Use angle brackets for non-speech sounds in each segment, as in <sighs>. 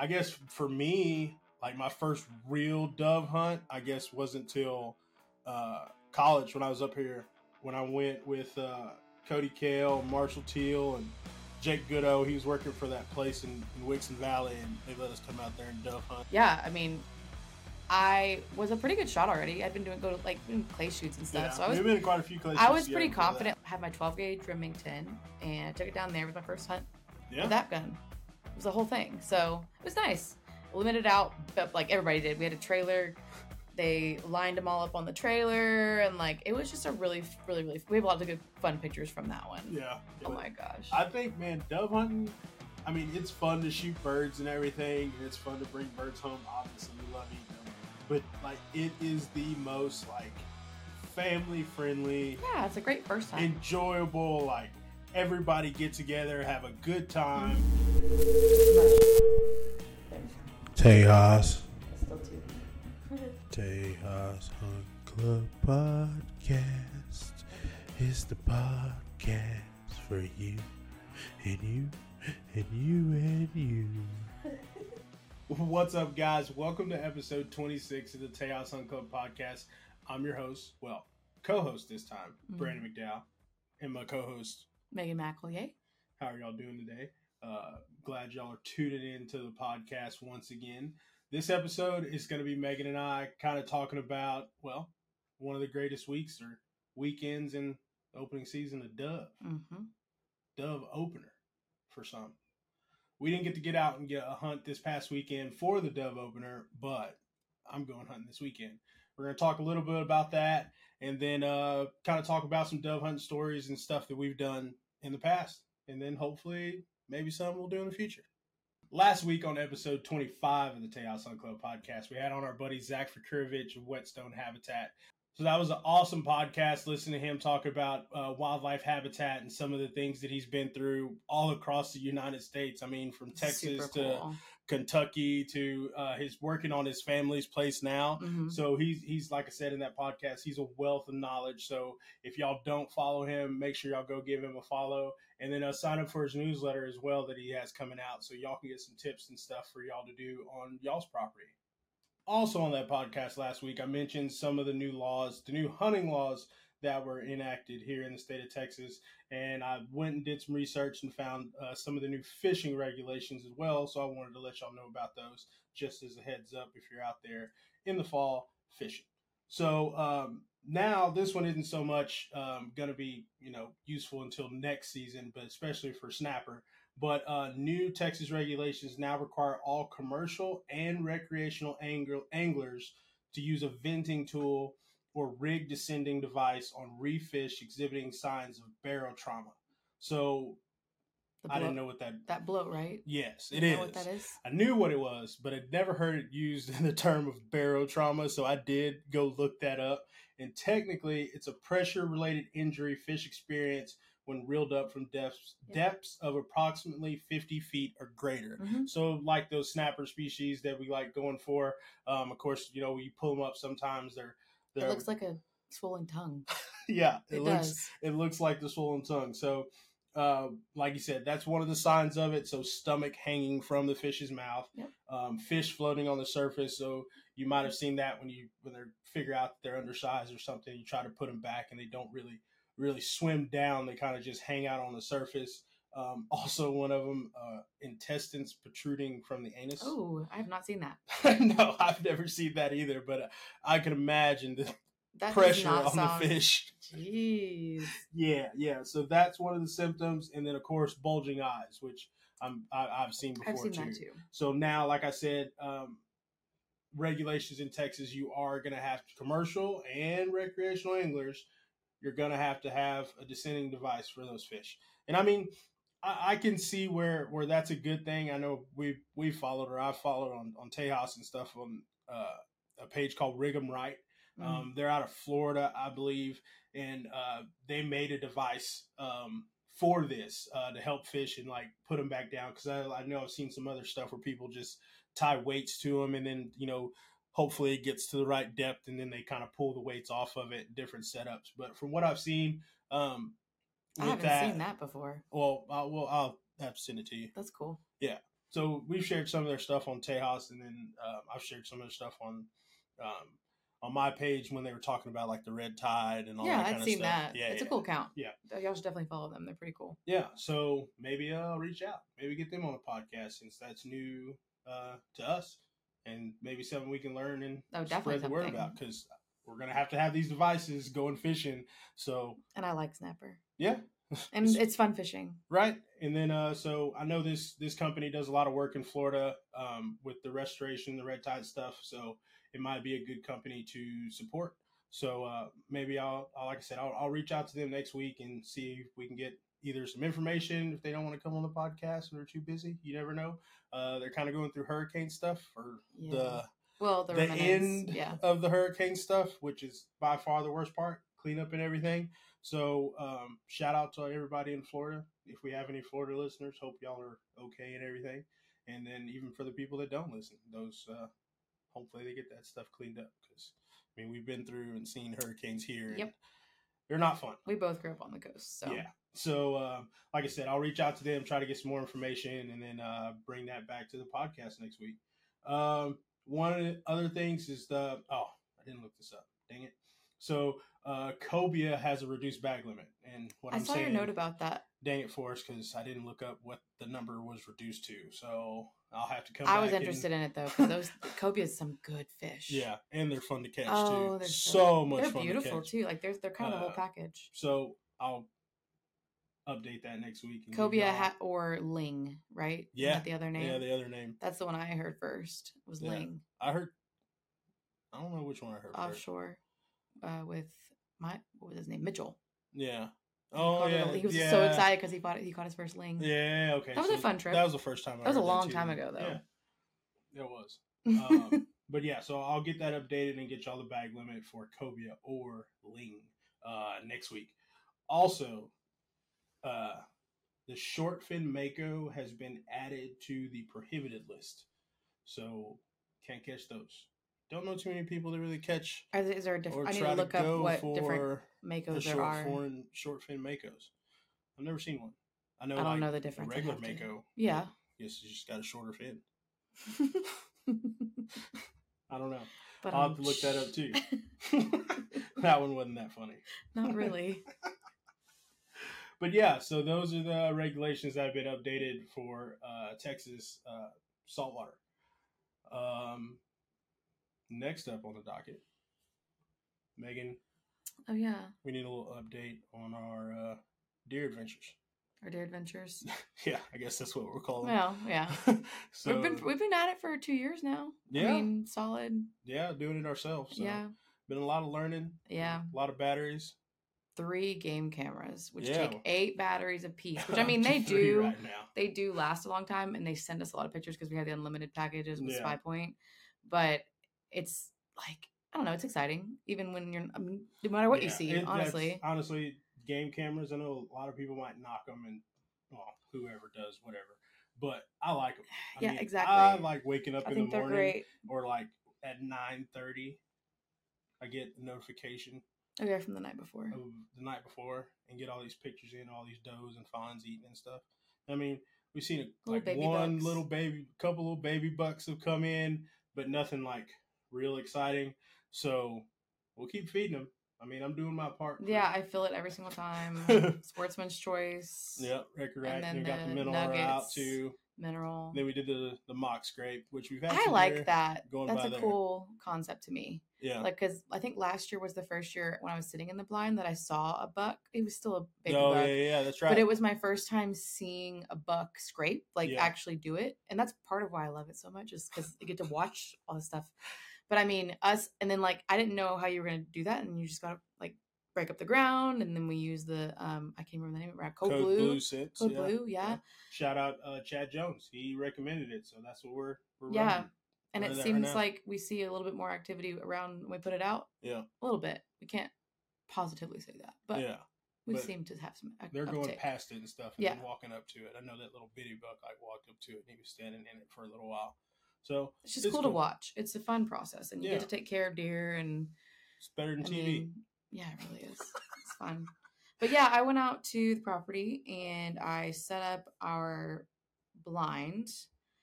I guess for me, like my first real dove hunt, I guess wasn't till uh, college when I was up here. When I went with uh, Cody Kale, Marshall Teal, and Jake Goodo. He was working for that place in, in Wixon Valley, and they let us come out there and dove hunt. Yeah, I mean, I was a pretty good shot already. I'd been doing go to like doing clay shoots and stuff, Yeah, so I was been in quite a few clay I was pretty confident. I had my 12 gauge Remington, and I took it down there with my first hunt. Yeah, with that gun. Was the whole thing, so it was nice. Limited out, but like everybody did. We had a trailer. They lined them all up on the trailer, and like it was just a really, really, really. We have a lot of good fun pictures from that one. yeah. Oh my gosh. I think, man, dove hunting. I mean, it's fun to shoot birds and everything, and it's fun to bring birds home. Obviously, we love eating them, but like, it is the most like family friendly, yeah, it's a great first time. enjoyable. Like, everybody get together, have a good time. Tejas, Still. <laughs> Tejas Hunt Club Podcast is the podcast for you and you and you and you. What's up, guys? Welcome to episode 26 of the Tejas Hunt Club Podcast. I'm your host, well, co-host this time, Mhm. Brandon McDow, and my co-host. Meagan McElroy. How are y'all doing today? Uh, glad y'all are tuning in to the podcast once again. This episode is going to be Meagan and I kind of talking about, well, one of the greatest weeks or weekends in the opening season of Dove. Mm-hmm. Dove opener for some. We didn't get to get out and get a hunt this past weekend for the Dove opener, but I'm going hunting this weekend. We're going to talk a little bit about that and then uh, kind of talk about some dove hunting stories and stuff that we've done in the past. And then hopefully, maybe some we'll do in the future. Last week on episode 25 of the Tejas Hunt Club podcast, we had on our buddy Zach Fakurovich of Whetstone Habitat. So that was an awesome podcast. Listen to him talk about uh, wildlife habitat and some of the things that he's been through all across the United States. I mean, from Texas to. Kentucky to uh, his working on his family's place now. Mhm. So he's he's like I said in that podcast, he's a wealth of knowledge. So if y'all don't follow him, make sure y'all go give him a follow, and then uh, sign up for his newsletter as well that he has coming out, so y'all can get some tips and stuff for y'all to do on y'all's property. Also on that podcast last week, I mentioned some of the new laws, the new hunting laws that were enacted here in the state of Texas, and I went and did some research and found uh, some of the new fishing regulations as well. So I wanted to let y'all know about those just as a heads up if you're out there in the fall fishing. So um, now this one isn't so much um, going to be you know useful until next season, but especially for snapper. But uh, new Texas regulations now require all commercial and recreational angler, anglers to use a venting tool or rig descending device on reef fish exhibiting signs of barotrauma. So I didn't know what that. that bloat, right? Yes, it know what that is? I knew what it was, but I'd never heard it used <laughs> in the term of barotrauma, so I did go look that up. And technically, it's a pressure related injury fish experience when reeled up from depths Yeah. depths of approximately 50 feet or greater. Mhm. So, like those snapper species that we like going for, um, of course, you know, you pull them up sometimes. They're, they're looks like a swollen tongue. <laughs> yeah, it, It, looks does. it looks like the swollen tongue. So, uh, like you said, that's one of the signs of it. So, stomach hanging from the fish's mouth, Yep. um, fish floating on the surface. So, you might have seen that when you when they figure out they're undersized or something. You try to put them back, and they don't really really swim down. They kind of just hang out on the surface. Um, <laughs> also, one of them uh, intestines protruding from the anus. Oh, I have not seen that. <laughs> no, I've never seen that either, but uh, I can imagine the That pressure on sound- the fish. Jeez. Yeah, yeah. So that's one of the symptoms, and then of course bulging eyes, which I'm I, I've seen before I've seen too. that too. So now, like I said, um, regulations in Texas, you are going to have commercial and recreational anglers. You're going to have to have a descending device for those fish, and I mean. I, I can see where, where that's a good thing. I know we we followed or I followed on on Tejas and stuff on uh, a page called Rig 'em Right, Mm. um, they're out of Florida, I believe, and uh, they made a device um, for this uh, to help fish and like put them back down. Because I, I know I've seen some other stuff where people just tie weights to them, and then you know, hopefully it gets to the right depth, and then they kind of pull the weights off of it. Different setups, but from what I've seen, um, i haven't that, seen that before. well, I'll, well, I'll have to send it to you. That's cool. Yeah so we've shared some of their stuff on Tejas, and then um, I've shared some of their stuff on um, on my page when they were talking about like the red tide and all yeah, that kind seen of stuff. that. Yeah, it's yeah. a cool account. Yeah. y'all should definitely follow them. They're pretty cool. Yeah, so maybe I'll reach out. Maybe get them on the podcast since that's new uh, to us, and maybe something we can learn and Oh, definitely spread the word something. about because we're gonna have to have these devices going fishing. So And I like Snapper, yeah, <laughs> and it's fun fishing. right. And then uh, so I know this this company does a lot of work in Florida um, with the restoration, the red tide stuff. So it might be a good company to support. So uh, maybe I'll, I'll, like I said, I'll, I'll reach out to them next week and see if we can get either some information if they don't want to come on the podcast or they're too busy. You never know. Uh, they're kind of going through hurricane stuff or Yeah. the Well, the, the end yeah. of the hurricane stuff, which is by far the worst part, cleanup and everything. So um, shout out to everybody in Florida. If we have any Florida listeners, hope y'all are okay and everything. And then even for the people that don't listen, those uh, hopefully they get that stuff cleaned up because I mean we've been through and seen hurricanes here. And Yep. They're not fun. We both grew up on the coast, so Yeah. So, um, like I said, I'll reach out to them, try to get some more information, and then uh, bring that back to the podcast next week. Um, one of the other things is the oh, I didn't look this up. Dang it. So, uh, Cobia has a reduced bag limit, and what I am saw saying, your note about that. dang it for us, because I didn't look up what the number was reduced to. So I'll have to come. I was interested and, in it though because those <laughs> cobia is some good fish. Yeah, and they're fun to catch Oh, too. they're So much They're fun beautiful to catch. too. Like they're they're kind of Uh, whole package. So I'll update that next week. Cobia ha- or Ling, right? Yeah. the other name. Yeah, the other name. That's the one I heard first. Was Yeah. Ling I heard. I don't know which one I heard first. Uh, with my what was his name Mitchell. Yeah. Oh it yeah. he was yeah. so excited because he caught it. He caught his first Ling. Yeah. Okay. That was a fun trip. That was the first time. I That was a long too. time ago, though. Yeah. It was. <laughs> Um, but yeah, so I'll get that updated and get y'all the bag limit for Cobia or Ling uh, next week. Also, uh, the short fin mako has been added to the prohibited list, so can't catch those. Don't know too many people that really catch there- Is there a different? I need to look to up what different the makos there short are. fin short fin makos. I've never seen one. I know. I don't like, know the difference. Regular mako. Yeah. Yes, you just got a shorter fin. <laughs> I don't know. but I'll um, have to look that up too. <laughs> that one wasn't that funny. Not really. <laughs> But yeah, so those are the regulations that have been updated for uh, Texas uh, saltwater. Um, next up on the docket, Meagan, Oh yeah, we need a little update on our uh, deer adventures. our deer adventures. <laughs> Yeah, I guess that's what we're calling. Well, yeah. <laughs> so we've been we've been at it for two years now. Yeah. I mean, solid. yeah, doing it ourselves. So. Yeah, been a lot of learning. yeah. a lot of batteries. Three game cameras, which Yeah. take eight batteries apiece. Which I mean, <laughs> they do. right now. They do last a long time, and they send us a lot of pictures because we have the unlimited packages with Yeah. Spy Point. But it's like I don't know. It's exciting, even when you're. I mean, no matter what you see, it- honestly. honestly, game cameras. I know a lot of people might knock them, and well, whoever does, whatever. But I like them. I Yeah, mean, exactly. I like waking up I in the morning, great. or like at nine thirty. I get a notification oh, Okay, from the night before. of the night before and get all these pictures in, all these does and fawns eating and stuff. I mean, we've seen a, like one bucks. little baby, couple little baby bucks have come in, but nothing like real exciting. So we'll keep feeding them. I mean, I'm doing my part. Yeah, I feel it every single time. <laughs> Sportsman's choice. Yep, Record And then We got the the mineral out too. Mineral. Then we did the the mock scrape, which we've had. I like there. that. going That's a there. cool concept to me. Yeah. Like, cause I think last year was the first year when I was sitting in the blind that I saw a buck. It was still a baby oh buck, yeah, yeah, yeah, that's right. but it was my first time seeing a buck scrape, like Yeah. actually do it, and that's part of why I love it so much, is because you get to watch all this stuff. But I mean, us, and then like I didn't know how you were gonna do that, and you just gotta like break up the ground, and then we use the um I can't remember the name of it, Code, Code Blue. Code yeah. Blue, yeah. Shout out uh, Chad Jones. He recommended it, so that's what we're. we're Yeah. running. And Running it that right seems like we see a little bit more activity around when we put it out. Yeah. A little bit. We can't positively say that, but yeah, we but seem to have some. they're going past it and stuff, and Yeah. walking up to it. I know that little bitty buck. I walked up to it, and he was standing in it for a little while. So It's just cool, to watch. It's a fun process, and you Yeah. get to take care of deer. And It's better than I TV. mean, yeah, it really is. it's fun. But yeah, I went out to the property and I set up our blind.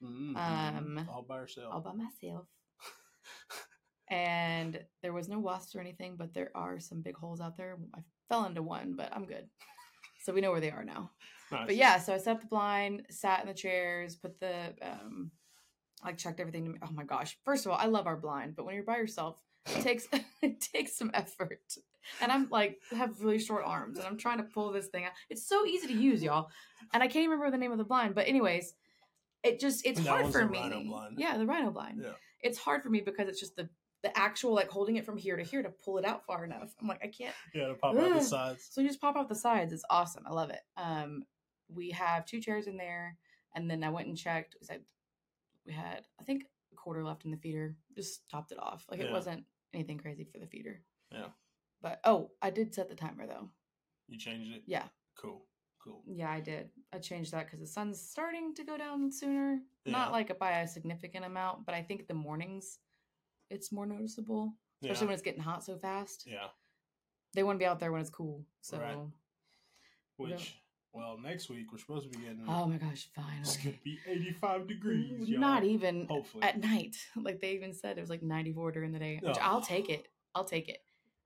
Mhm. Um, all by herself. all by myself. and there was no wasps or anything, but there are some big holes out there. I fell into one, but I'm good. So we know where they are now. Nice. But yeah, so I set up the blind, sat in the chairs, put the um like checked everything to me. Oh my gosh. First of all, I love our blind, but when you're by yourself, it takes <laughs> it takes some effort. And I'm like have really short arms and I'm trying to pull this thing out. It's so easy to use, y'all. And I can't remember the name of the blind, but anyways, it just it's That hard for the me. rhino blind. Yeah, the rhino blind. Yeah. It's hard for me because it's just the the actual like holding it from here to here to pull it out far enough. I'm like, I can't <laughs> yeah, to pop out the sides. so you just pop out the sides. It's awesome. I love it. Um, we have two chairs in there, and then I went and checked. We said we had, I think, a quarter left in the feeder. Just topped it off. Like it Yeah. wasn't anything crazy for the feeder. Yeah. But oh, I did set the timer though. You changed it. Yeah, Cool. Cool. yeah, I did. I changed that because the sun's starting to go down sooner. Yeah. Not like by a significant amount, but I think the mornings it's more noticeable, especially Yeah. when it's getting hot so fast. Yeah. They want to be out there when it's cool. So, Right. Which, well, next week we're supposed to be getting. oh my gosh, Finally, it's gonna be 85 degrees. Y'all. Not even Hopefully. at night. <laughs> Like they even said it was like 94 during the day, which Oh. I'll take it. I'll take it.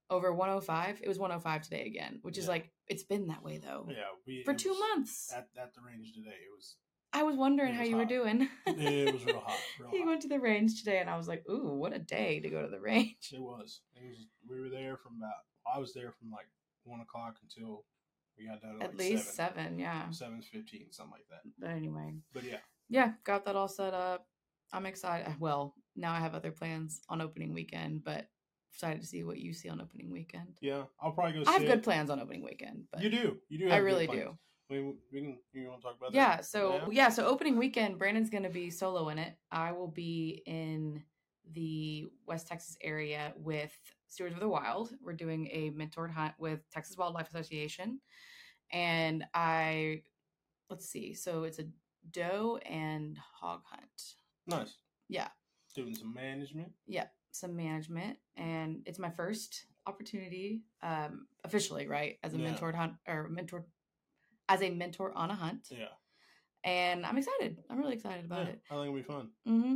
Over 105. It was 105 today again, which is like it's been that way though. yeah. We, For 2 months. At, at the range today, it was I was wondering it how was you were doing. <laughs> it was real hot. Real he hot. went to the range today and I was like, "Ooh, what a day to go to the range." It was. It was. We were there from about. I was there from like one o'clock until we got done at, At like least seven. 7, yeah. Seven fifteen, something like that. But anyway, But yeah, yeah, got that all set up. I'm excited. Eh, well, now I have other plans on opening weekend, but excited to see what you see on opening weekend. yeah. I'll probably go. I have good plans on opening weekend, but You do. You do. I really do. We, we can. You want to talk about that? Yeah, so yeah. so opening weekend, Brandon's gonna be solo in it. I will be in the West Texas area with Stewards of the Wild. We're doing a mentored hunt with Texas Wildlife Association, and I let's see, so it's a doe and hog hunt. Nice. Yeah, Doing some management. yeah, some management, and it's my first opportunity um officially, right, as a Yeah. mentored hunt or mentor as a mentor on a hunt Yeah. and I'm excited. I'm really excited about yeah. it. I think it'll be fun. Mm-hmm.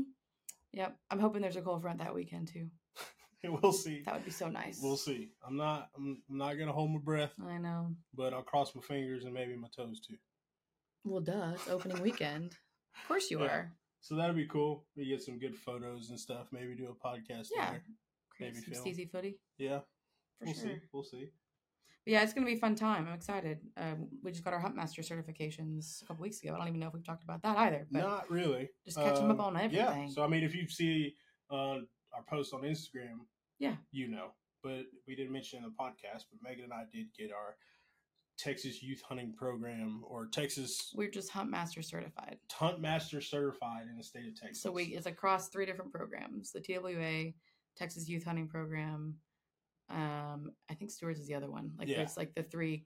Yep. I'm hoping there's a cold front that weekend too. <laughs> we'll see. That would be so nice. We'll see. I'm not. I'm, I'm not gonna hold my breath, I know. but I'll cross my fingers and maybe my toes too. Well, duh. It's opening weekend. <laughs> Of course you Yeah. are. So that'd be cool. We get some good photos and stuff. Maybe do a podcast. Yeah. There. Create Maybe some film. steezy footy Yeah. for we'll sure. see. We'll see. Yeah, it's gonna be a fun time. I'm excited. Um, we just got our Huntmaster certifications a couple weeks ago. I don't even know if we've talked about that either. But Not really. just catch 'em up Um, on Yeah. So I mean, if you see uh, our post on Instagram, Yeah. you know. But we didn't mention in the podcast, but Meagan and I did get our Texas Youth Hunting Program or Texas we're just Huntmaster certified. Hunt Master certified in the state of Texas. So we it's across three different programs: the TWA, Texas Youth Hunting Program. Um, I think Stewards is the other one. Like Yeah. it's like the three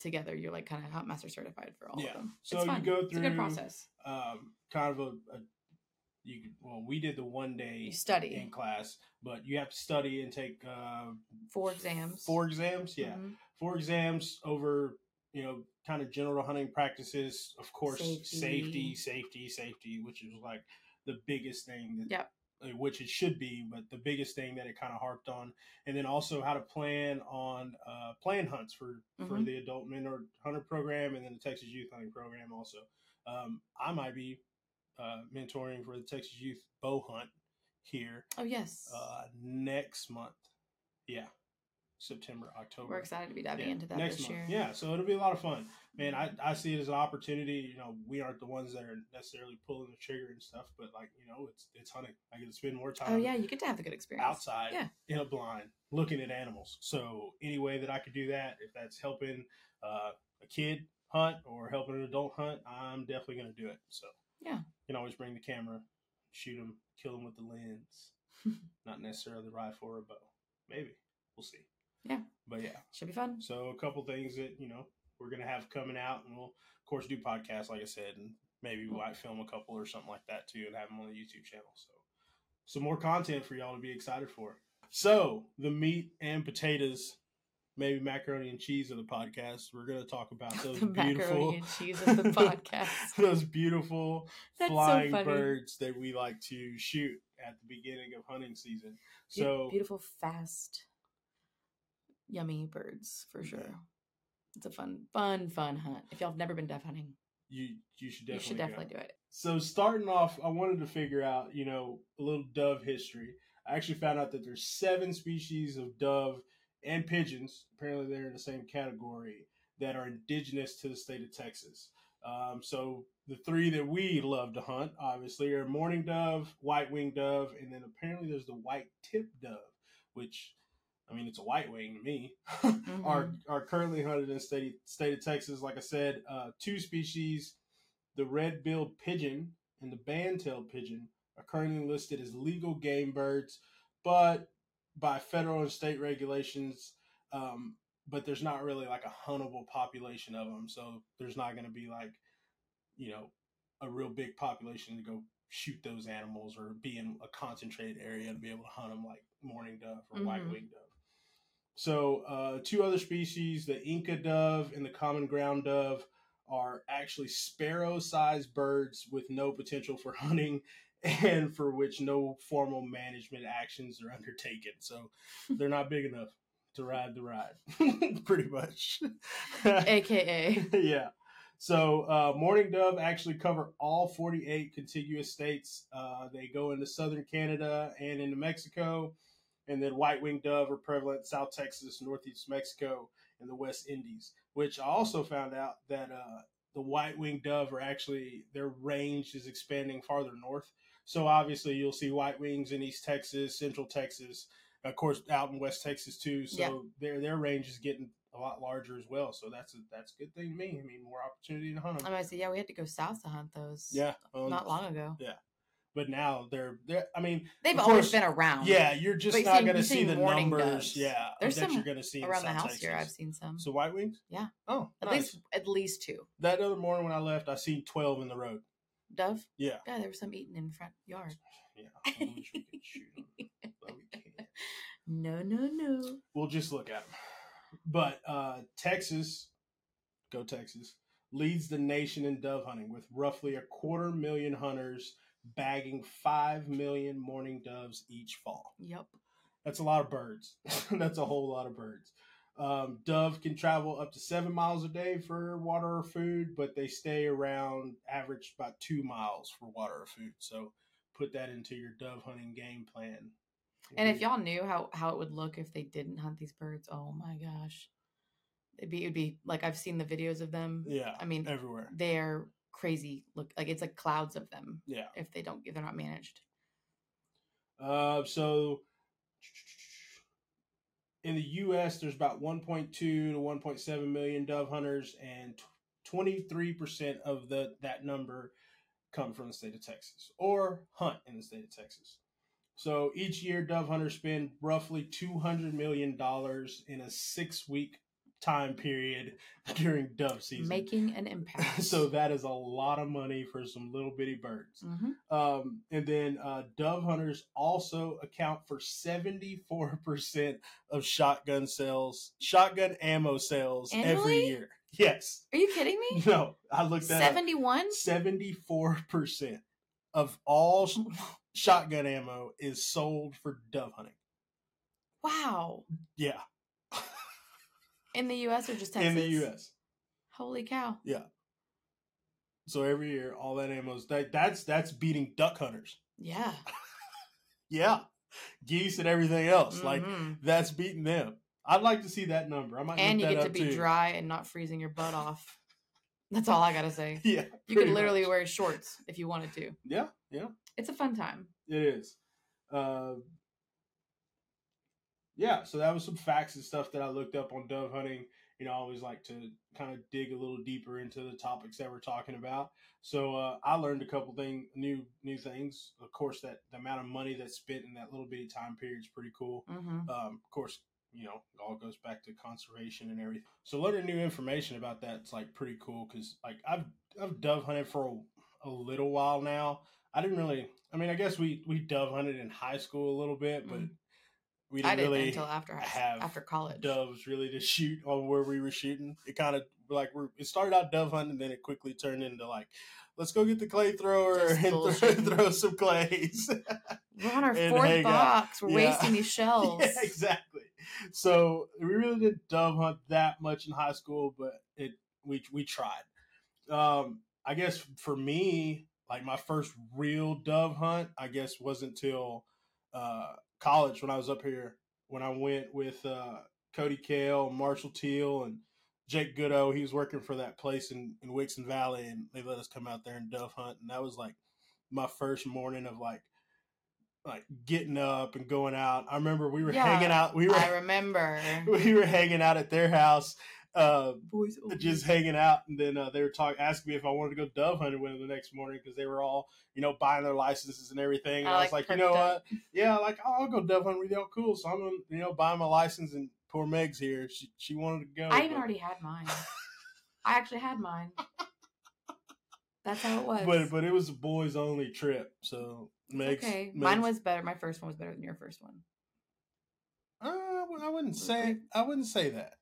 together. You're like kind of Huntmaster certified for all Yeah. of them. So it's you fun. go It's a good process. um, kind of a, a you well, we did the one day You study in class, but you have to study and take uh, four exams. four exams. Yeah, Mhm. four exams over you know kind of general hunting practices of course Safety. safety safety safety which is like the biggest thing that Yep. Uh, which it should be but the biggest thing that it kind of harped on. And then also how to plan on uh, plan hunts for for Mhm. the adult mentor hunter program and then the texas youth hunting program also. Um, i might be uh, mentoring for the texas youth bow hunt here Oh yes, uh, next month. Yeah september october we're excited to be diving yeah, into that next this month. year. Yeah, so it'll be a lot of fun, man. I, I see it as an opportunity. You know, we aren't the ones that are necessarily pulling the trigger and stuff, but like you know, it's it's hunting. I get to spend more time. Oh yeah, you get to have the good experience. outside Yeah. in a blind looking at animals. So any way that I could do that, if that's helping uh, a kid hunt or helping an adult hunt, I'm definitely going to do it. So Yeah. you can always bring the camera, shoot them, kill them with the lens, <laughs> not necessarily the rifle or a bow. Maybe we'll see. Yeah. but yeah. Should be fun. So a couple things that you know we're gonna have coming out, and we'll of course do podcasts, like I said, and maybe we might film a couple or something like that too, and have them on the YouTube channel. So some more content for y'all to be excited for. So the meat and potatoes maybe macaroni and cheese of the podcast. We're gonna talk about <laughs> those the beautiful macaroni and cheese of the <laughs> podcast. those beautiful <laughs> That's flying funny. birds that we like to shoot at the beginning of hunting season. So beautiful, fast, yummy birds for sure. Yeah. It's a fun, fun, fun hunt. If y'all have never been dove hunting, you you should definitely you should go. definitely do it. So starting off, I wanted to figure out, you know, a little dove history. I actually found out that there's seven species of dove and pigeons. Apparently, they're in the same category that are indigenous to the state of Texas. Um, so the three that we love to hunt, obviously, are mourning dove, white winged dove, and then apparently there's the white tip dove, which I mean, it's a white wing to me. <laughs> are are currently hunted in the state state of Texas. Like I said, uh, two species, the red-billed pigeon and the band-tailed pigeon, are currently listed as legal game birds, but by federal and state regulations, um, but there's not really like a huntable population of them. So there's not going to be like, you know, a real big population to go shoot those animals or be in a concentrated area to be able to hunt them like mourning dove or white Mhm. winged dove. So, uh, two other species, the Inca dove and the common ground dove, are actually sparrow sized birds with no potential for <laughs> hunting and for which no formal management actions are undertaken. So, they're not big enough to ride the ride, <laughs> pretty much. <laughs> AKA. yeah. So, uh, mourning dove actually cover all 48 contiguous states. Uh, they go into southern Canada and into Mexico. And then white winged dove are prevalent in South Texas, Northeast Mexico, and the West Indies. Which I also found out that uh, the white winged dove are actually, their range is expanding farther north. So, obviously, you'll see white wings in East Texas, Central Texas, of course, out in West Texas too. So, Yeah. their, their range is getting a lot larger as well. So that's a, that's a good thing to me. I mean, more opportunity to hunt them. I might say, yeah, we had to go south to hunt those. yeah, um, Not long ago. But now they're they're. I mean, They've always course, been around. yeah, you're just But not going to see the numbers. Yeah, There's that some you're going to see in Around the house Texas. here, I've seen some. So white wings. Yeah. Oh, at nice. least at least two. that other morning when I left, I seen twelve in the road. Dove? Yeah. Yeah, there was some eating in front yard. <laughs> Yeah. I wish we could shoot 'em, but we can't. <laughs> No, no, no. We'll just look at them. But uh, Texas, go Texas, leads the nation in dove hunting with roughly a quarter million hunters bagging 5 million mourning doves each fall. Yep. That's a lot of birds. <laughs> That's a whole lot of birds. Um, dove can travel up to seven miles a day for water or food, but they stay around average about two miles for water or food. So put that into your dove hunting game plan. And if y'all knew how how it would look if they didn't hunt these birds, oh my gosh, it'd be it'd be like I've seen the videos of them. yeah, I mean, everywhere. they're crazy. Look, like it's like clouds of them Yeah. if they don't if they're not managed. Uh, so in the U.S., there's about 1.2 to 1.7 million dove hunters, and 23 percent of the that number come from the state of Texas or hunt in the state of Texas. So each year, dove hunters spend roughly 200 million dollars in a six-week time period <laughs> during dove season. Making an <laughs> impact. so that is a lot of money for some little bitty birds. Mhm. Um, and then uh, dove hunters also account for 74% of shotgun sales, shotgun ammo sales every year. Yes. Are you kidding me? <laughs> No, I looked that. Seventy one. 74% of all sh- shotgun ammo is sold for dove hunting. Wow. Yeah, In the U.S. or just Texas? in the U.S. Holy cow! Yeah. So every year, all that ammo is that, that's that's beating duck hunters. Yeah. <laughs> Yeah, geese and everything else. Like Mhm. that's beating them. I'd like to see that number. I might and you that get to be too. dry and not freezing your butt off. That's all I gotta say. <laughs> Yeah, You could literally much. wear shorts if you wanted to. Yeah, yeah, It's a fun time. it is. Uh, yeah, so that was some facts and stuff that I looked up on dove hunting. You know, I always like to kind of dig a little deeper into the topics that we're talking about. So uh, I learned a couple thing new new things. Of course, that the amount of money that's spent in that little bitty time period is pretty cool. hmm um, of course, you know, it all goes back to conservation and everything. So learning new information about that's like pretty cool because like I've I've dove hunted for a, a little while now. I didn't really. I mean, I guess we we dove hunted in high school a little bit, but Mhm. We I didn't didn't really until after high, have after college. doves really to <laughs> shoot on where we were shooting. It kind of like we're it started out dove hunting, then it quickly turned into like let's go get the clay thrower Just and throw, <laughs> throw some clays. We're on our <laughs> fourth hang out. box. We're Yeah. wasting these shells. yeah, exactly. So we really didn't dove hunt that much in high school, but it we we tried. Um, I guess for me, like my first real dove hunt, I guess wasn't till uh, college when I was up here. When I went with uh, Cody Kale, Marshall Teal, and Jake Goodo. He was working for that place in in Wixon Valley, and they let us come out there and dove hunt, and that was like my first morning of like like getting up and going out. I remember we were Yeah, hanging out. We were I <laughs> remember. we were hanging out at their house, uh, Boys, just hanging out, and then uh, they were talking, asking me if I wanted to go dove hunting with them the next morning because they were all, you know, buying their licenses and everything. And I, I, was like, like, you know what? up. Yeah, like oh, I'll go dove hunting with y'all. Cool. So I'm gonna, you know, buy my license. And poor Meg's here. She she wanted to go. I even but- already had mine. <laughs> I actually had mine. That's how it was. But but it was a boys only trip. So Meg's okay, Meg's- mine was better. My first one was better than your first one. Uh, I wouldn't say? I wouldn't say that.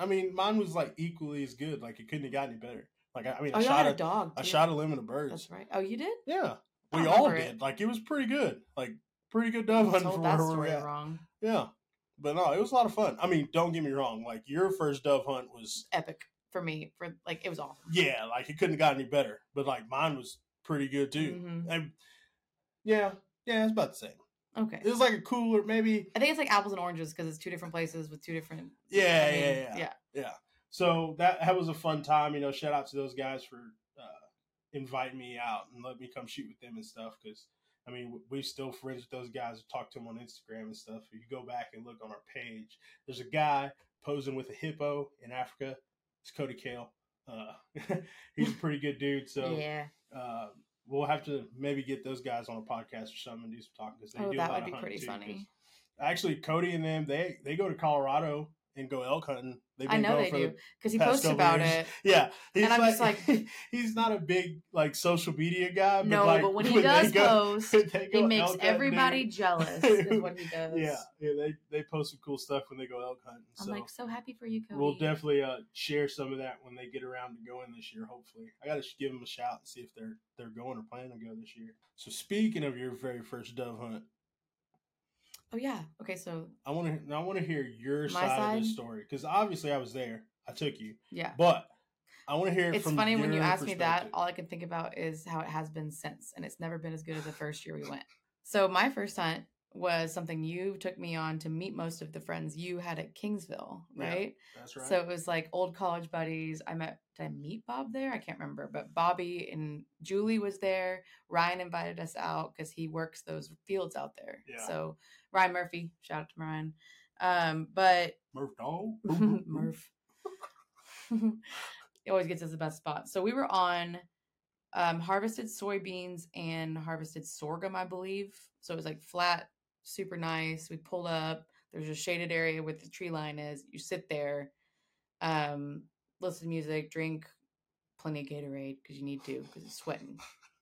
I mean, mine was like equally as good. Like it couldn't have got any better. Like I, I mean, Oh, I shot a, a dog. I too. shot a limit of birds. That's right. Oh, you did? Yeah, we all did. it. Like it was pretty good. Like pretty good dove hunting for where were at. wrong. Yeah, but no, it was a lot of fun. I mean, don't get me wrong. Like your first dove hunt was Epic for me. For like, it was awesome. yeah, like it couldn't have got any better. But like mine was pretty good too. Mhm. And, yeah, yeah, it's about the same. Okay. It was like a cooler, maybe I think it's like apples and oranges because it's two different places with two different. Yeah, I mean, yeah, yeah. yeah. Yeah. So that that was a fun time. You know, shout out to those guys for uh, inviting me out and let me come shoot with them and stuff. Because I mean, we're still friends with those guys. Talk to them on Instagram and stuff. If you go back and look on our page, there's a guy posing with a hippo in Africa. It's Cody Kale. Uh, <laughs> he's a pretty good dude. So yeah. uh, we'll have to maybe get those guys on a podcast or something and do some talking because they Oh, do that would be pretty too, funny. Actually, Cody and them they they go to Colorado and go elk hunting. I know they do the- because he past posts about years. it. yeah, he's And I'm just like- <laughs> he's not a big like social media guy. But No, like, but when he they does go- post, <laughs> he makes elk hunting, everybody jealous. Is <laughs> what he does. Yeah, yeah, they they post some cool stuff when they go elk hunting. I'm so like so happy for you, Cody. we'll definitely uh, share some of that when they get around to going this year. Hopefully, I got to give them a shout and see if they're they're going or planning to go this year. So speaking of your very first dove hunt, Oh yeah. Okay, so I want to I want to hear your My side, of the story because obviously I was there. I took you, yeah. but I want to hear. it It's funny when you ask me that, all I can think about is how it has been since, and it's never been as good as the first year we went. So my first hunt was something you took me on to meet most of the friends you had at Kingsville, Yeah, right? That's right. So it was like old college buddies. I met did I meet Bob there? I can't remember, but Bobby and Julie was there. Ryan invited us out because he works those fields out there. Yeah. So Ryan Murphy, shout out to Ryan. Um, but Murph Dog. <laughs> Murph. <laughs> he always gets us the best spot. So we were on um, harvested soybeans and harvested sorghum, I believe. So it was like flat, super nice. We pulled up. There's a shaded area where the tree line is. You sit there, um, listen to music, drink plenty of Gatorade because you need to because it's sweating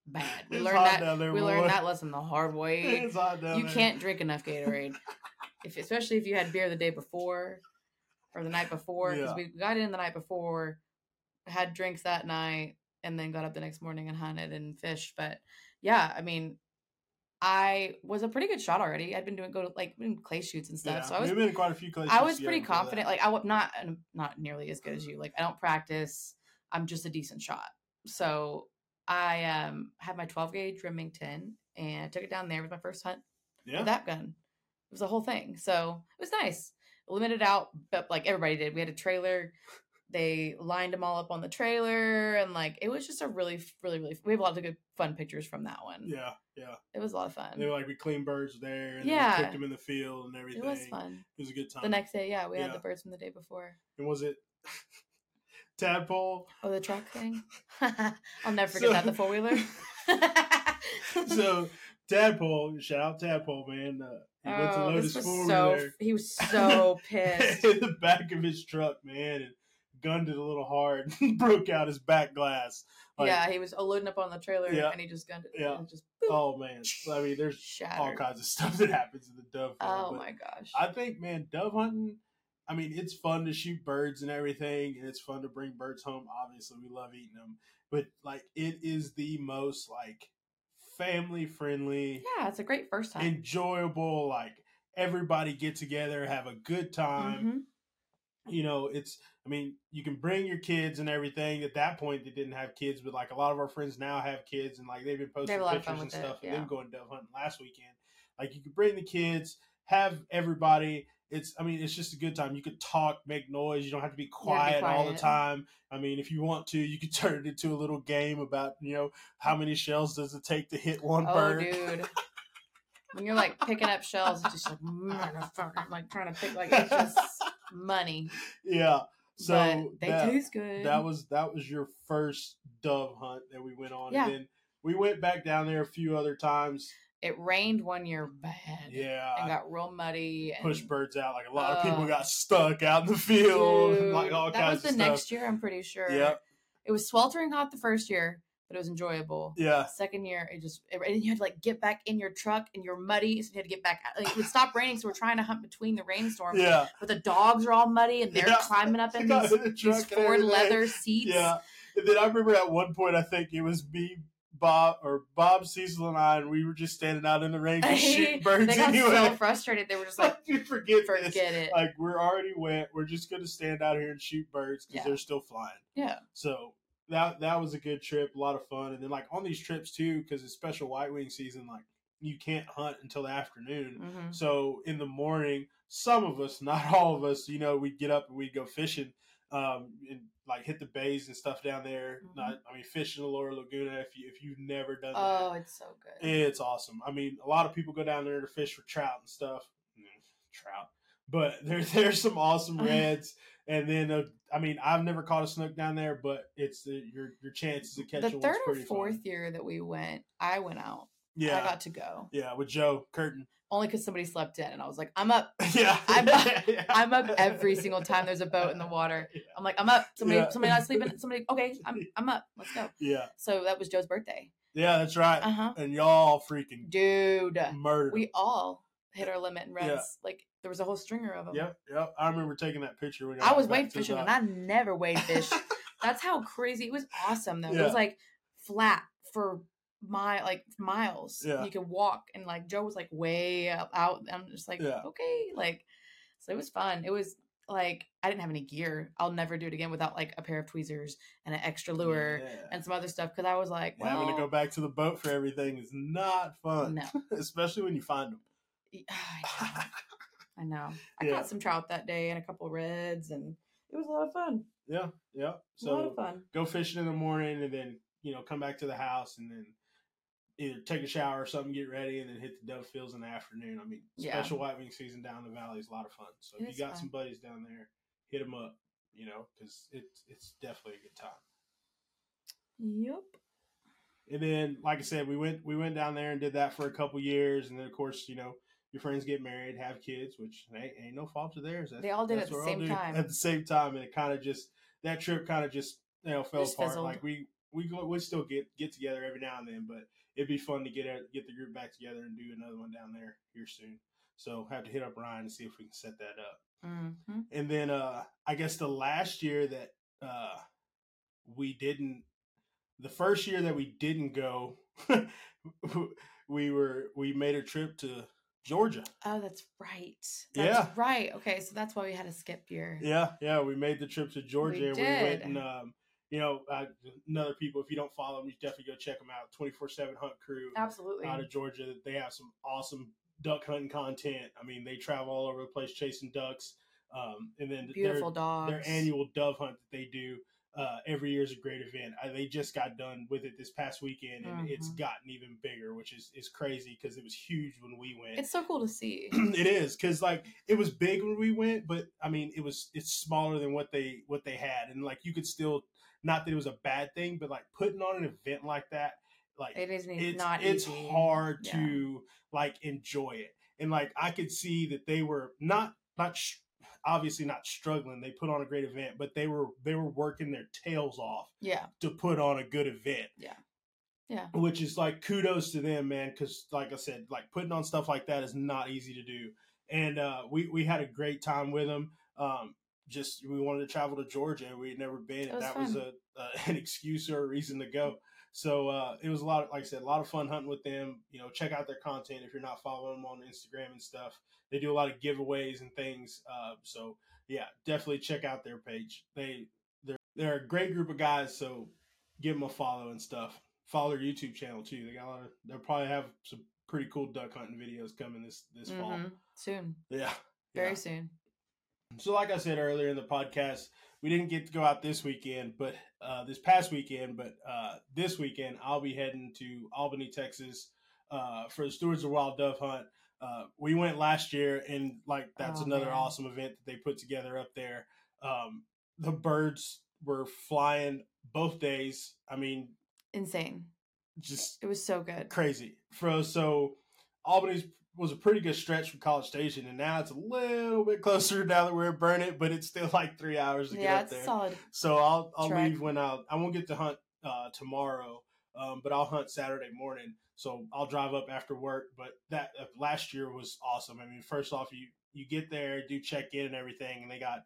bad. We It's learned that. there, we boy. learned that lesson the hard <laughs> way It's hot down you there. can't drink enough Gatorade, if especially if you had beer the day before or the night before. Because Yeah. we got in the night before, had drinks that night, and then got up the next morning and hunted and fished. But yeah, I mean, I was a pretty good shot already. I'd been doing go to like clay shoots and stuff, Yeah, so I was been in quite a few places. I was pretty confident. Like I was not not nearly as good as you. Like I don't practice. I'm just a decent shot. So I um had my 12 gauge Remington and I took it down there with my first hunt yeah, with that gun. It was a whole thing. So it was nice. Limited out, but like everybody did. We had a trailer. They lined them all up on the trailer, and like it was just a really, really, really. We have a lot of good fun pictures from that one. yeah, yeah. It was a lot of fun. They were like we cleaned birds there, and Yeah. we cooked them in the field and everything. it was fun. It was a good time. The next day, yeah, we had the birds from the day before. and was it <laughs> tadpole? Oh, the truck thing. <laughs> <laughs> I'll never forget So- that. The four wheeler. so tadpole, shout out tadpole, man. Uh, he went to oh, load this was so. He was so pissed. in the back of his truck, man, and gunned it a little hard, <laughs> broke out his back glass. Like, yeah, he was loading up on the trailer Yeah. and he just gunned it. Yeah. just boop, Oh man, I mean, there's shattered. all kinds of <laughs> stuff that happens in the dove. farm, oh my gosh. I think, man, dove hunting. I mean, it's fun to shoot birds and everything, and it's fun to bring birds home. Obviously, we love eating them, but like, it is the most like family friendly, yeah, it's a great first time. enjoyable. Like everybody get together, have a good time. Mhm. You know, it's. I mean, you can bring your kids and everything. At that point, they didn't have kids, but like a lot of our friends now have kids, and like they've been posting have a lot of pictures and with it, stuff, and yeah. them going dove hunting last weekend. Like you could bring the kids, have everybody. It's. I mean, it's just a good time. You could talk, make noise. You don't have to be be quiet, all the time. I mean, if you want to, you could <laughs> turn it into a little game about you know how many shells does it take to hit one Oh, bird. dude. <laughs> When you're like picking up shells, it's just like motherfucker, like trying to pick like it's just <laughs> money. Yeah. So but they that- taste good. that was that was your first dove hunt that we went on. Yeah. And then we went back down there a few other times. it rained one year bad. Yeah. And got real muddy. And, pushed birds out. Like a lot of people got stuck out in the field, Dude, <laughs> like all that kinds was the next year, I'm pretty sure. Yep. It was sweltering hot the first year, but it was enjoyable. Yeah. Second year, it just it, and you had to like get back in your truck and you're muddy, so you had to get back. Like, it would stop raining, so we're trying to hunt between the rainstorms. Yeah. But the dogs are all muddy and they're Yeah. climbing up in <laughs> these, the these Ford leather seats. Yeah. And then I remember at one point, I think it was me, Bob, or Bob, Cecil, and I, and we were just standing out in the rain just <laughs> shooting birds they got anyway. so <laughs> frustrated. They were just like, forget, forget this. it. Like we're already wet. We're just gonna stand out here and shoot birds because Yeah. they're still flying. Yeah. So that that was a good trip, a lot of fun. And then like on these trips too, because it's special white wing season, like you can't hunt until the afternoon. Mhm. So in the morning, some of us, <laughs> not all of us, you know, we'd get up and we'd go fishing, um, and like hit the bays and stuff down there. Mhm. Not, I mean, fish in the Lower Laguna. If you if you've never done Oh, that, oh, it's so good. it's awesome. I mean, a lot of people go down there to fish for trout and stuff. Mm, Trout, but <laughs> there there's some awesome <laughs> reds. And then, uh, I mean, I've never caught a snook down there, but it's the, your your chances of catching the third or fourth fun. year that we went, I went out. Yeah, I got to go yeah, with Joe Curtin. only because somebody slept in, and I was like, I'm up. <laughs> yeah, I'm up- <laughs> I'm up every single time there's a boat in the water. <laughs> I'm like, I'm up. Somebody, Yeah. somebody not sleeping. Somebody, okay, I'm, I'm up. Let's go. Yeah, So that was Joe's birthday. yeah, that's right. Uh huh. And y'all freaking Dude, murder. we all hit our limit in Yeah. Like there was a whole stringer of them. Yep, yep. I remember taking that picture when I was wade fishing, and. I never wade fish. <laughs> That's how crazy it was. Awesome though. It was like flat for my like miles. Yeah. You could walk, and like Joe was like way out. out. I'm just like, Yeah. okay, like so it was fun. It was like I didn't have any gear. I'll never do it again without like a pair of tweezers and an extra lure Yeah. and some other stuff because I was like, well, Having to go back to the boat for everything is not fun, no, <laughs> especially when you find them. <sighs> <laughs> I know. I Yeah. caught some trout that day and a couple reds, and it was a lot of fun. yeah, yeah. So go fishing in the morning, and then you know come back to the house, and then either take a shower or something, get ready, and then hit the dove fields in the afternoon. I mean, Yeah. special white wing season down the valley is a lot of fun. So It if you got fun. some buddies down there, hit them up. You know, because it's it's definitely a good time. Yep. And then, like I said, we went we went down there and did that for a couple years, and then of course, you know, your friends get married, have kids, which ain't, ain't no fault of theirs. That's, They all did at the what we all same time. At the same time, and it kind of just that trip kind of just you know fell Just apart. fizzled. Like we we go, we still get get together every now and then, but it'd be fun to get a, get the group back together and do another one down there here soon. So have to hit up Ryan and see if we can set that up. hmm And then uh I guess the last year that uh we didn't the first year that we didn't go <laughs> we were we made a trip to Georgia. Oh, that's right. That's Yeah. right. Okay, so that's why we had a skip year. Yeah, yeah, we made the trip to Georgia We and we went did. and um you know, uh, another people, if you don't follow them, you definitely go check them out. 24 7 Hunt Crew Absolutely. out of Georgia. They have some awesome duck hunting content. I mean, they travel all over the place chasing ducks. Um, and then Beautiful their, dogs. their annual dove hunt that they do uh, every year is a great event. I, they just got done with it this past weekend, and it's Mhm. gotten even bigger, which is is crazy because it was huge when we went. It's so cool to see. <clears throat> it is because like it was big when we went, but I mean it was it's smaller than what they what they had, and like you could still not that it was a bad thing, but like putting on an event like that, like It isn't it's not it's easy. hard Yeah. to like enjoy it and like i could see that they were not not sh- obviously not struggling. They put on a great event, but they were they were working their tails off Yeah. to put on a good event. Yeah. Yeah. Which is like kudos to them, man. Because like I said, like putting on stuff like that is not easy to do. And uh, we we had a great time with them. Um, just we wanted to travel to Georgia. We had never been, and that was a, a <laughs> an excuse or a reason to go. So uh, it was a lot. Of, like I said, a lot of fun hunting with them. You know, check out their content if you're not following them on Instagram and stuff. They do a lot of giveaways and things. Uh, so yeah, definitely check out their page. They they're they're a great group of guys. So give them a follow and stuff. Follow their YouTube channel too. They got a lot of. They'll probably have some pretty cool duck hunting videos coming this this fall. Mhm. Soon. Yeah, Very yeah. soon. So, like I said earlier in the podcast, we didn't get to go out this weekend, but uh, this past weekend. But uh, this weekend, I'll be heading to Albany, Texas, uh, for the Stewards of Wild Dove Hunt. Uh, we went last year, and like that's Oh, another man. awesome event that they put together up there. Um, the birds were flying both days. I mean, Insane. just It was so good. crazy. For so Albany's was a pretty good stretch from College Station, and now it's a little bit closer now that we're in Burnet, but it's still like three hours to get Yeah, up it's there. solid. So I'll I'll Trek. leave when I I won't get to hunt uh, tomorrow, um, but I'll hunt Saturday morning. So I'll drive up after work. But that uh, last year was awesome. I mean, first off, you you get there, do check in and everything, and they got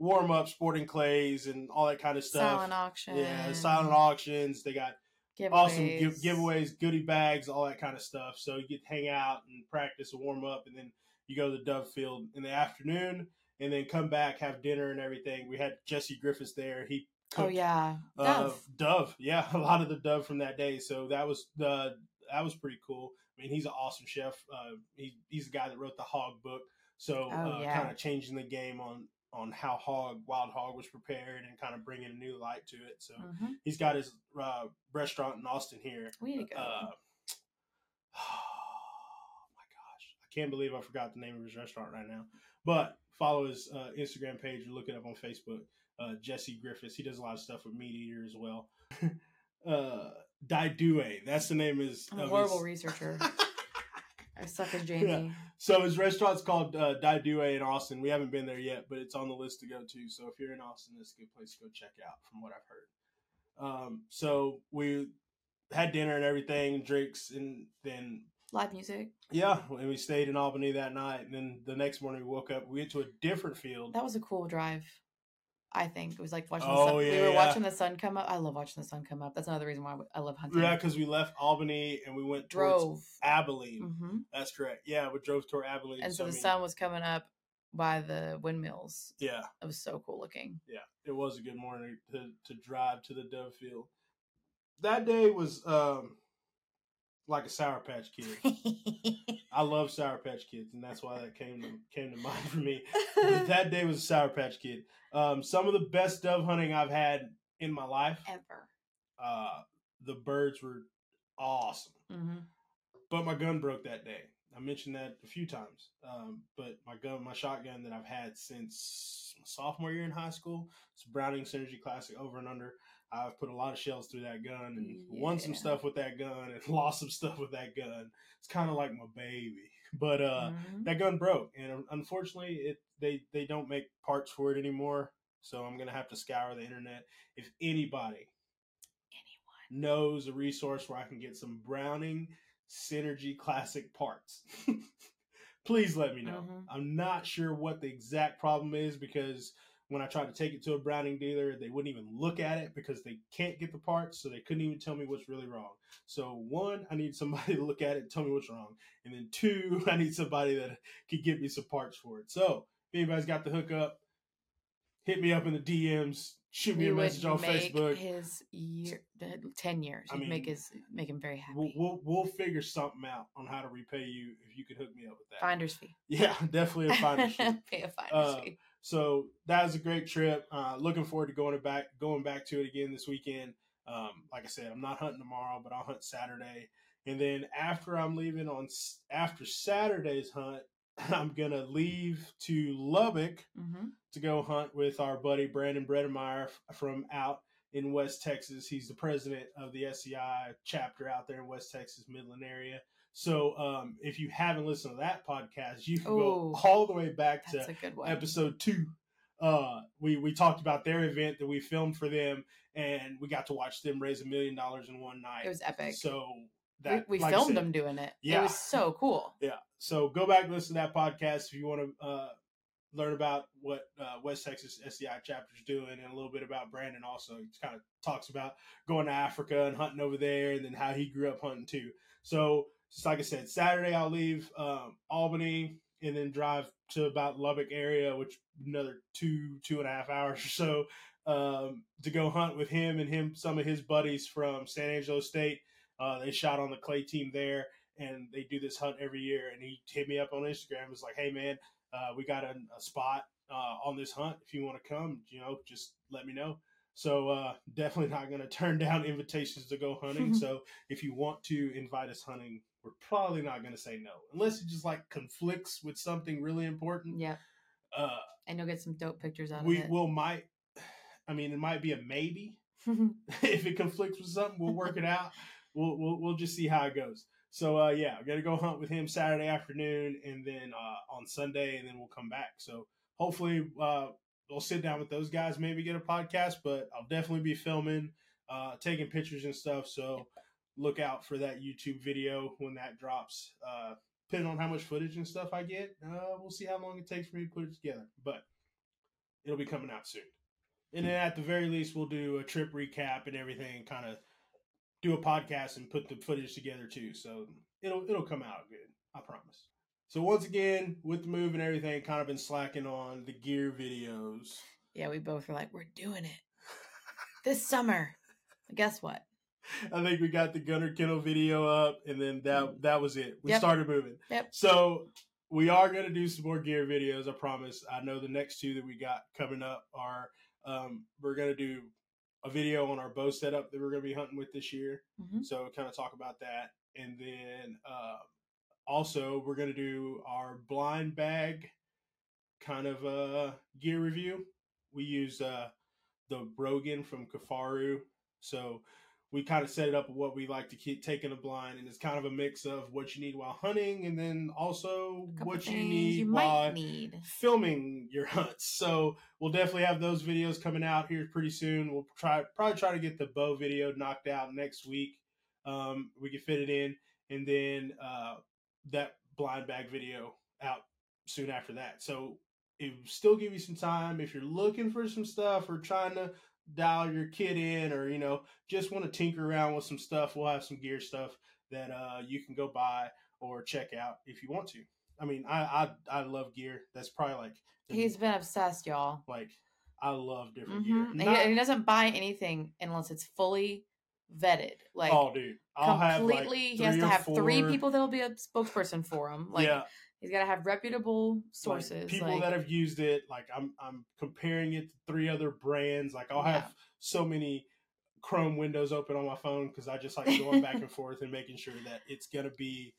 warm up, sporting clays, and all that kind of stuff. Silent auction. Yeah, silent auctions. They got giveaways. awesome give, giveaways, goodie bags, all that kind of stuff. So you get to hang out and practice and warm up, and then you go to the Dove Field in the afternoon, and then come back, have dinner and everything. We had Jesse Griffiths there. He Oh cooked, yeah. uh, Dove. Dove, yeah, <laughs> a lot of the Dove from that day. So that was the that was pretty cool. I mean, he's an awesome chef. Uh, he, he's the guy that wrote the Hog book, so Oh, uh, yeah. kind of changing the game on on how hog wild hog was prepared and kind of bringing a new light to it. So Mhm. he's got his uh, restaurant in Austin here. We need to go. Uh, <sighs> oh my gosh, I can't believe I forgot the name of his restaurant right now. But follow his uh, Instagram page or look it up on Facebook. Uh, Jesse Griffiths. He does a lot of stuff with Meat Eater as well. <laughs> uh, Dai Due, that's the name of his. I'm a horrible his- researcher. <laughs> I suck as <laughs> Jamie. So his restaurant's called uh, Dai Due in Austin. We haven't been there yet, but it's on the list to go to. So if you're in Austin, it's a good place to go check out, from what I've heard. Um, so we had dinner and everything, drinks, and then Live music. yeah, and we stayed in Albany that night. And then the next morning we woke up. We went to a different field. That was a cool drive. I think it was like watching. Oh, the sun. yeah, we were yeah. watching the sun come up. I love watching the sun come up. That's another reason why I love hunting. Yeah, because we left Albany and we went towards Drove. Abilene. hmm That's correct. Yeah, we drove toward Abilene. And so I the mean, sun was coming up by the windmills. Yeah, It was so cool looking. yeah, it was a good morning to, to drive to the Dove Field. That day was um like a Sour Patch Kid. <laughs> I love Sour Patch Kids, and that's why that came to, came to <laughs> mind for me. That day was a Sour Patch Kid. Um, some of the best dove hunting I've had in my life. Ever. Uh, the birds were awesome, hmm but my gun broke that day. I mentioned that a few times. Um, but my gun, my shotgun that I've had since my sophomore year in high school, it's Browning Cynergy Classic over and under. I've put a lot of shells through that gun and won some stuff with that gun and <laughs> lost some stuff with that gun. It's kind of like my baby. <laughs> But uh, Mhm. that gun broke, and unfortunately, it they they don't make parts for it anymore. So I'm gonna have to scour the internet. If anybody knows a resource where I can get some Browning Cynergy Classic parts, <laughs> please let me know. Mhm. I'm not sure what the exact problem is because when I tried to take it to a Browning dealer, they wouldn't even look at it because they can't get the parts, so they couldn't even tell me what's really wrong. So one, I need somebody <laughs> to look at it and tell me what's wrong, and then two, <laughs> I need somebody that could get me some parts for it. So if anybody's got the hookup, hit me up in the DMs, shoot me a message on Facebook. his year, ten years. I You'd make his make him very happy. We'll, we'll we'll figure something out on how to repay you if you could hook me up with that. Finder's fee. Yeah, <laughs> definitely a finder's fee. Pay a finder's Uh, fee. So that was a great trip. Uh, looking forward to going back going back to it again this weekend. Um, like I said, I'm not hunting tomorrow, but I'll hunt Saturday. And then after I'm leaving on after Saturday's hunt, <laughs> I'm gonna leave to Lubbock hmm to go hunt with our buddy Brandon Bredemeyer from out in West Texas. He's the president of the SCI chapter out there in West Texas, Midland area. So um, if you haven't listened to that podcast, you can Ooh. go all the way back to a good one. episode two. Uh, we we talked about their event that we filmed for them, and we got to watch them raise a million dollars in one night. It was epic. So we that we like filmed said, them doing it. Yeah. It was so cool. Yeah. So go back and listen to that podcast if you want to uh, learn about what uh, West Texas SCI chapter is doing and a little bit about Brandon also. He kind of talks about going to Africa and hunting over there and then how he grew up hunting too. So just like I said, Saturday I'll leave um, Albany and then drive to about Lubbock area, which another two, two and a half hours or so um, to go hunt with him and him, some of his buddies from San Angelo State. Uh, they shot on the clay team there and they do this hunt every year. And he hit me up on Instagram. Was like, "Hey man, uh, we got a, a spot uh, on this hunt. If you want to come, you know, just let me know." So uh, definitely not going <laughs> to turn down invitations to go hunting. <laughs> so if you want to invite us hunting, we're probably not going to say no, unless it just like conflicts with something really important. Yeah. Uh, And you'll get some dope pictures out we of it. We will might. <sighs> I mean, it might be a maybe <laughs> <laughs> if it conflicts with something, we'll work it out. We'll, we'll we'll just see how it goes. So uh, yeah, I got to go hunt with him Saturday afternoon, and then uh, on Sunday, and then we'll come back. So hopefully, uh, we'll sit down with those guys, maybe get a podcast. But I'll definitely be filming, uh, taking pictures and stuff. So look out for that YouTube video when that drops. Uh, depending on how much footage and stuff I get, uh, we'll see how long it takes for me to put it together. But it'll be coming out soon. And then at the very least, we'll do a trip recap and everything, kind of do a podcast and put the footage together too. So it'll it'll come out good, I promise. So once again, with the move and everything, kind of been slacking on the gear videos. yeah, we both were like, we're doing it this summer. Guess what? <laughs> I think we got the Gunner Kennel video up, and then that that was it. We Yep. started moving. Yep. So we are going to do some more gear videos. I promise. I know the next two that we got coming up are um, we're going to do a video on our bow setup that we're going to be hunting with this year. Mhm. So kind of talk about that, and then uh, also we're going to do our blind bag kind of uh, gear review. We use uh, the Brogan from Kifaru, so we kind of set it up with what we like to keep taking a blind, and it's kind of a mix of what you need while hunting, and then also what you need you while need. filming your hunts. So we'll definitely have those videos coming out here pretty soon. We'll try probably try to get the bow video knocked out next week. Um, we can fit it in, and then uh, that blind bag video out soon after that. So it still give you some time if you're looking for some stuff or trying to dial your kit in or you know just want to tinker around with some stuff we'll have some gear stuff that uh you can go buy or check out if you want to i mean i i, I love gear that's probably like the- He's been obsessed, y'all. like i love different Mhm. gear And he, he doesn't buy anything unless it's fully vetted. Like oh dude i'll have like completely, he has to have three people that'll be a spokesperson for him. Like yeah he's got to have reputable like, sources. people like, that have used it like i'm i'm comparing it to three other brands like i'll Yeah. have so many chrome windows open on my phone because i just like going back and <laughs> forth and making sure that it's gonna be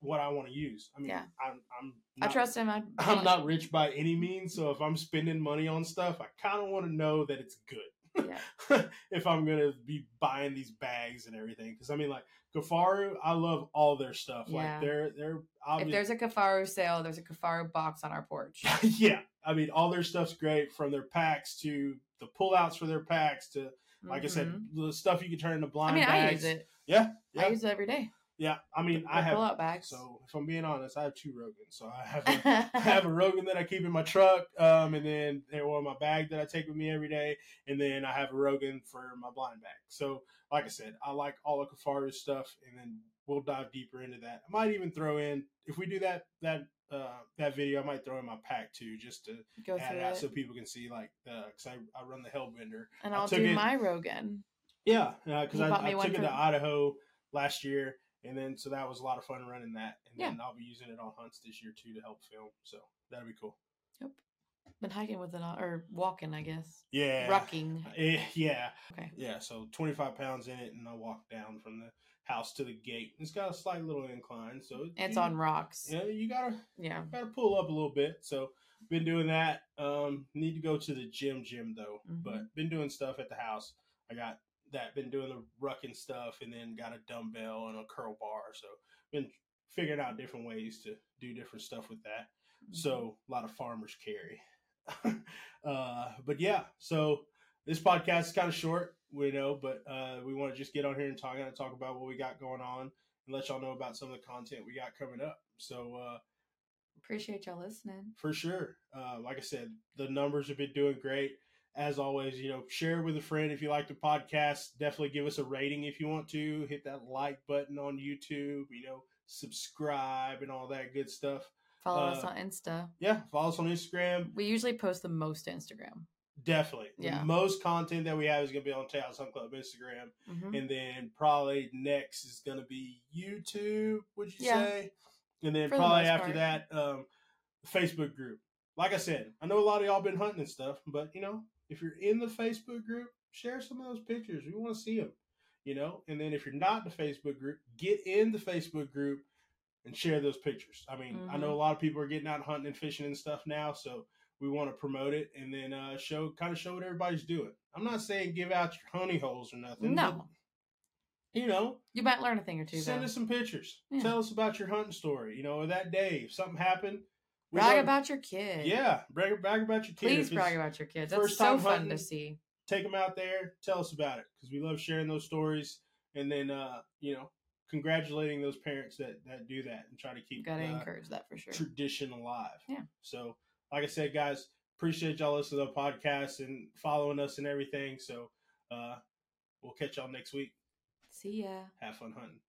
what i want to use i mean Yeah. i'm i'm I trust him. I, <laughs> i'm not rich by any means so if i'm spending money on stuff i kind of want to know that it's good Yeah. <laughs> if I'm gonna be buying these bags and everything. Because I mean, like Kifaru, I love all their stuff. Yeah. Like they're they're If there's a Kifaru sale, there's a Kifaru box on our porch. <laughs> yeah, I mean, all their stuff's great from their packs to the pullouts for their packs to like I said, Mhm. the stuff you can turn into I blind mean, I bags. use it. Yeah, yeah, I use it every day. Yeah. I mean, I have. pull-out bags. So if I'm being honest, I have two Rogans. So I have a, <laughs> I have a Rogan that I keep in my truck, um, and then or my bag that I take with me every day, and then I have a Rogan for my blind bag. So, like I said, I like all of Kifaru's stuff, and then we'll dive deeper into that. I might even throw in if we do that that uh, that video, I might throw in my pack too, just to Go add it out it. so people can see like because I, I run the Hellbender. and I'll do it- my Rogan. Yeah, because You I, I took it to Idaho last year, and then so that was a lot of fun running that, and then I'll be using it on hunts this year too to help film. So that'd be cool. Yep. Been hiking with it or walking, I guess. Yeah, Rucking. <laughs> Eh, yeah, Okay. yeah. So twenty five pounds in it, and I walk down from the house to the gate. It's got a slight little incline, so it- It's you- on rocks. Yeah, you gotta Yeah. gotta pull up a little bit. So been doing that. Um, need to go to the gym, gym though. Mhm. But been doing stuff at the house. I got that. Been doing the rucking stuff, and then got a dumbbell and a curl bar. So been figuring out different ways to do different stuff with that. Mm-hmm. So a lot of farmers carry. <laughs> uh, but yeah, so this podcast is kind of short, we know, but uh, we want to just get on here and talk and talk about what we got going on and let y'all know about some of the content we got coming up. So uh, appreciate y'all listening. for sure, uh, like I said, the numbers have been doing great. As always, you know, share with a friend if you like the podcast. Definitely give us a rating if you want to. Hit that like button on YouTube. You know, subscribe and all that good stuff. Follow us Uh, on Insta. Yeah, follow us on Instagram. We usually post the most to Instagram. Definitely. Yeah. The most content that we have is going to be on Tejas Hunt Club Instagram. hmm And then probably next is going to be YouTube, would you Yeah. say? And then For probably most after part. that, um, Facebook group. Like I said, I know a lot of y'all been hunting and stuff, but you know, if you're in the Facebook group, share some of those pictures. We want to see them, you know. And then if you're not in the Facebook group, get in the Facebook group and share those pictures. I mean, I Mm-hmm. know a lot of people are getting out hunting and fishing and stuff now, so we want to promote it and then uh, show kind of show what everybody's doing. I'm not saying give out your honey holes or nothing. No. but, you know, You might learn a thing or two. send though. us some pictures. Yeah. Tell us about your hunting story. You know, or that day if something happened. We Brag love- about your kid. Yeah, brag, brag about your kid. Please brag about your kids. That's so fun hunting, to see. take them out there, tell us about it because we love sharing those stories and then uh, you know congratulating those parents that that do that and try to keep Gotta uh, encourage that for sure. tradition alive. Yeah. So, like I said, guys, appreciate y'all listening to the podcast and following us and everything. So, uh, we'll catch y'all next week. See ya. Have fun hunting.